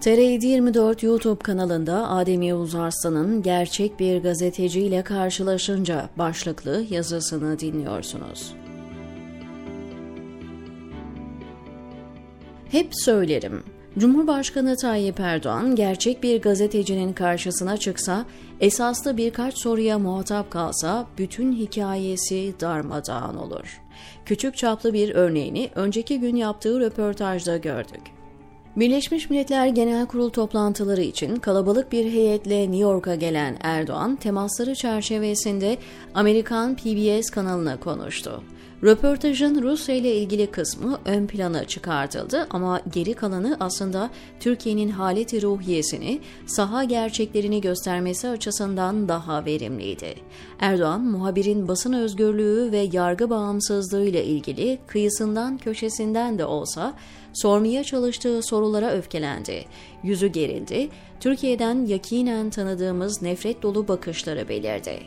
TR724 YouTube kanalında Adem Yavuz Arslan'ın gerçek bir gazeteciyle karşılaşınca başlıklı yazısını dinliyorsunuz. Hep söylerim. Cumhurbaşkanı Tayyip Erdoğan gerçek bir gazetecinin karşısına çıksa, esaslı birkaç soruya muhatap kalsa bütün hikayesi darmadağın olur. Küçük çaplı bir örneğini önceki gün yaptığı röportajda gördük. Birleşmiş Milletler Genel Kurul toplantıları için kalabalık bir heyetle New York'a gelen Erdoğan, temasları çerçevesinde Amerikan PBS kanalına konuştu. Röportajın Rusya ile ilgili kısmı ön plana çıkartıldı ama geri kalanı aslında Türkiye'nin haleti ruhiyesini, saha gerçeklerini göstermesi açısından daha verimliydi. Erdoğan, muhabirin basın özgürlüğü ve yargı bağımsızlığı ile ilgili kıyısından köşesinden de olsa sormaya çalıştığı sorulara öfkelendi. Yüzü gerildi, Türkiye'den yakinen tanıdığımız nefret dolu bakışları belirdi.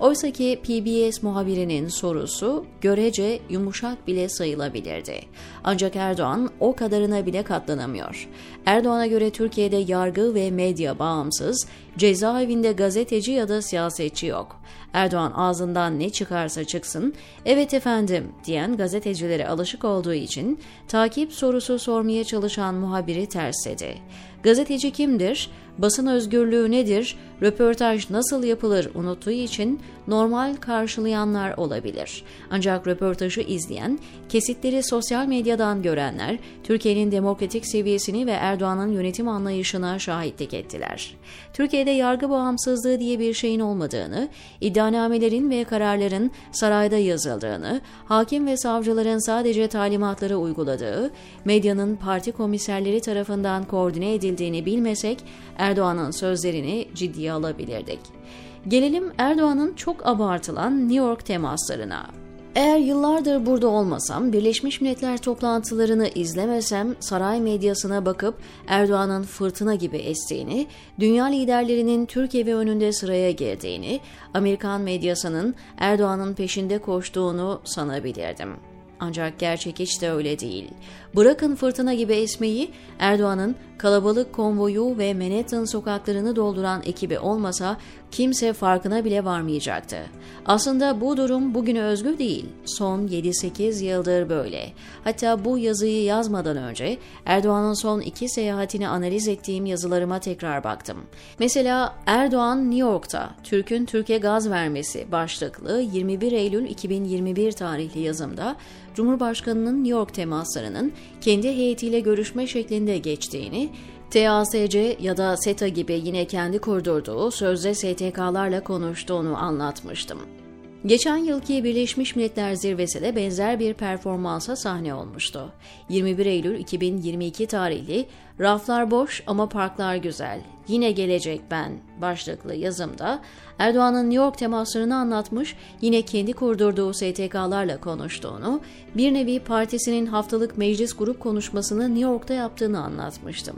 Oysaki PBS muhabirinin sorusu görece yumuşak bile sayılabilirdi. Ancak Erdoğan o kadarına bile katlanamıyor. Erdoğan'a göre Türkiye'de yargı ve medya bağımsız, cezaevinde gazeteci ya da siyasetçi yok. Erdoğan ağzından ne çıkarsa çıksın, evet efendim diyen gazetecilere alışık olduğu için takip sorusu sormaya çalışan muhabiri tersledi. Gazeteci kimdir? Basın özgürlüğü nedir? Röportaj nasıl yapılır unuttuğu için normal karşılayanlar olabilir. Ancak röportajı izleyen, kesitleri sosyal medyadan görenler, Türkiye'nin demokratik seviyesini ve Erdoğan'ın yönetim anlayışına şahitlik ettiler. Türkiye'de yargı bağımsızlığı diye bir şeyin olmadığını, iddianamelerin ve kararların sarayda yazıldığını, hakim ve savcıların sadece talimatları uyguladığı, medyanın parti komiserleri tarafından koordine edildiğini bilmesek, Erdoğan'ın sözlerini ciddiye alabilirdik. Gelelim Erdoğan'ın çok abartılan New York temaslarına. Eğer yıllardır burada olmasam, Birleşmiş Milletler toplantılarını izlemesem, saray medyasına bakıp Erdoğan'ın fırtına gibi estiğini, dünya liderlerinin Türkiye önünde sıraya girdiğini, Amerikan medyasının Erdoğan'ın peşinde koştuğunu sanabilirdim. Ancak gerçek hiç de öyle değil. Bırakın fırtına gibi esmeyi, Erdoğan'ın kalabalık konvoyu ve Manhattan sokaklarını dolduran ekibi olmasa kimse farkına bile varmayacaktı. Aslında bu durum bugüne özgü değil. Son 7-8 yıldır böyle. Hatta bu yazıyı yazmadan önce Erdoğan'ın son iki seyahatini analiz ettiğim yazılarıma tekrar baktım. Mesela Erdoğan New York'ta Türk'ün Türkiye gaz vermesi başlıklı 21 Eylül 2021 tarihli yazımda Cumhurbaşkanı'nın New York temaslarının kendi heyetiyle görüşme şeklinde geçtiğini, TASC ya da SETA gibi yine kendi kurdurduğu sözde STK'larla konuştuğunu anlatmıştım. Geçen yılki Birleşmiş Milletler Zirvesi de benzer bir performansa sahne olmuştu. 21 Eylül 2022 tarihli Raflar boş ama parklar güzel. Yine gelecek ben başlıklı yazımda Erdoğan'ın New York temaslarını anlatmış, yine kendi kurdurduğu STK'larla konuştuğunu, bir nevi partisinin haftalık meclis grup konuşmasını New York'ta yaptığını anlatmıştım.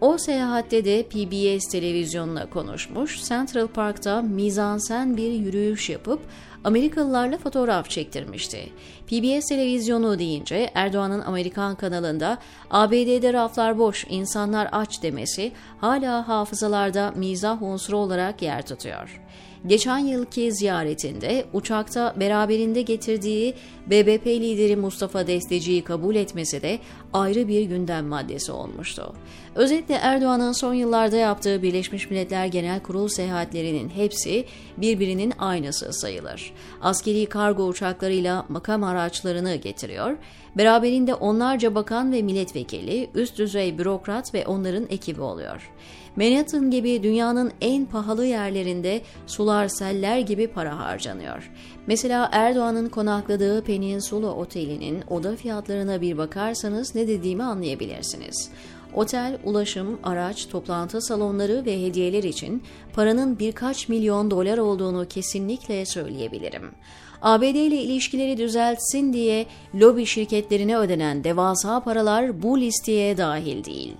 O seyahatte de PBS televizyonuna konuşmuş, Central Park'ta mizansen bir yürüyüş yapıp Amerikalılarla fotoğraf çektirmişti. PBS televizyonu deyince Erdoğan'ın Amerikan kanalında ABD'de raflar boş, insanlar aç demesi hala hafızalarda mizah unsuru olarak yer tutuyor. Geçen yılki ziyaretinde uçakta beraberinde getirdiği BBP lideri Mustafa Desteci'yi kabul etmesi de ayrı bir gündem maddesi olmuştu. Özetle Erdoğan'ın son yıllarda yaptığı Birleşmiş Milletler Genel Kurul seyahatlerinin hepsi birbirinin aynısı sayılır. Askeri kargo uçaklarıyla makam araçlarını getiriyor, beraberinde onlarca bakan ve milletvekili, üst düzey bürokrat ve onların ekibi oluyor. Manhattan gibi dünyanın en pahalı yerlerinde sular seller gibi para harcanıyor. Mesela Erdoğan'ın konakladığı Peninsula Oteli'nin oda fiyatlarına bir bakarsanız ne dediğimi anlayabilirsiniz. Otel, ulaşım, araç, toplantı salonları ve hediyeler için paranın birkaç milyon dolar olduğunu kesinlikle söyleyebilirim. ABD ile ilişkileri düzeltsin diye lobi şirketlerine ödenen devasa paralar bu listeye dahil değil.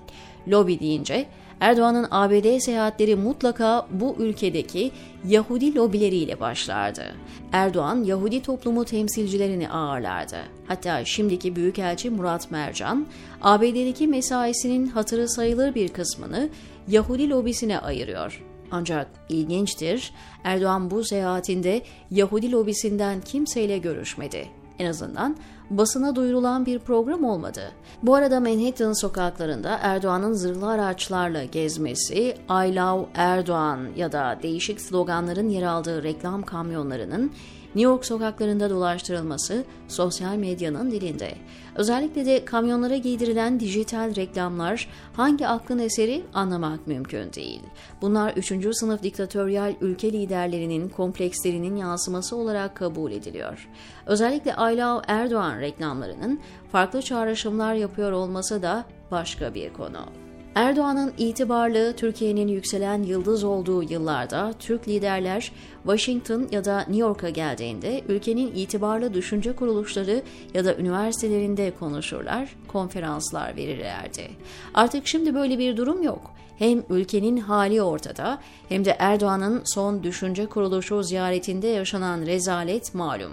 Lobi deyince Erdoğan'ın ABD seyahatleri mutlaka bu ülkedeki Yahudi lobileriyle başlardı. Erdoğan Yahudi toplumu temsilcilerini ağırlardı. Hatta şimdiki Büyükelçi Murat Mercan, ABD'deki mesaisinin hatırı sayılır bir kısmını Yahudi lobisine ayırıyor. Ancak ilginçtir, Erdoğan bu seyahatinde Yahudi lobisinden kimseyle görüşmedi. En azından basına duyurulan bir program olmadı. Bu arada Manhattan sokaklarında Erdoğan'ın zırhlı araçlarla gezmesi, I love Erdoğan ya da değişik sloganların yer aldığı reklam kamyonlarının New York sokaklarında dolaştırılması sosyal medyanın dilinde. Özellikle de kamyonlara giydirilen dijital reklamlar hangi aklın eseri anlamak mümkün değil. Bunlar 3. sınıf diktatöryal ülke liderlerinin komplekslerinin yansıması olarak kabul ediliyor. Özellikle Ayla Erdoğan reklamlarının farklı çağrışımlar yapıyor olması da başka bir konu. Erdoğan'ın itibarlı Türkiye'nin yükselen yıldız olduğu yıllarda Türk liderler Washington ya da New York'a geldiğinde ülkenin itibarlı düşünce kuruluşları ya da üniversitelerinde konuşurlar, konferanslar verirlerdi. Artık şimdi böyle bir durum yok. Hem ülkenin hali ortada hem de Erdoğan'ın son düşünce kuruluşu ziyaretinde yaşanan rezalet malum.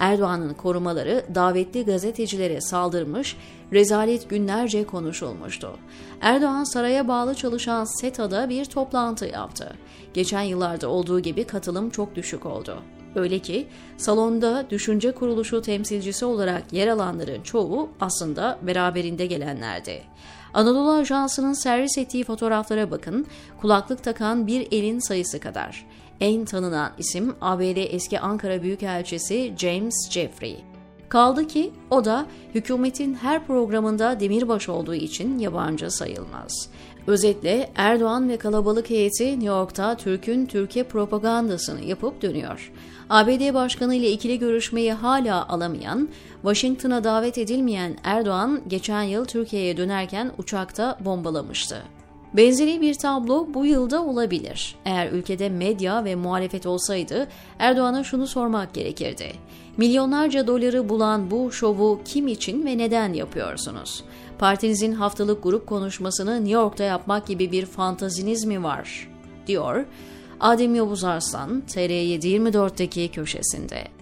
Erdoğan'ın korumaları davetli gazetecilere saldırmış, rezalet günlerce konuşulmuştu. Erdoğan saraya bağlı çalışan SETA'da bir toplantı yaptı. Geçen yıllarda olduğu gibi katılım çok düşük oldu. Öyle ki salonda düşünce kuruluşu temsilcisi olarak yer alanların çoğu aslında beraberinde gelenlerdi. Anadolu Ajansı'nın servis ettiği fotoğraflara bakın, kulaklık takan bir elin sayısı kadar. En tanınan isim ABD eski Ankara Büyükelçisi James Jeffrey. Kaldı ki o da hükümetin her programında demirbaş olduğu için yabancı sayılmaz. Özetle Erdoğan ve kalabalık heyeti New York'ta Türk'ün Türkiye propagandasını yapıp dönüyor. ABD Başkanı ile ikili görüşmeyi hala alamayan, Washington'a davet edilmeyen Erdoğan geçen yıl Türkiye'ye dönerken uçakta bombalamıştı. Benzeri bir tablo bu yılda olabilir. Eğer ülkede medya ve muhalefet olsaydı Erdoğan'a şunu sormak gerekirdi. Milyonlarca doları bulan bu şovu kim için ve neden yapıyorsunuz? Partinizin haftalık grup konuşmasını New York'ta yapmak gibi bir fantaziniz mi var? diyor Adem Yavuz Arslan TR724'deki köşesinde.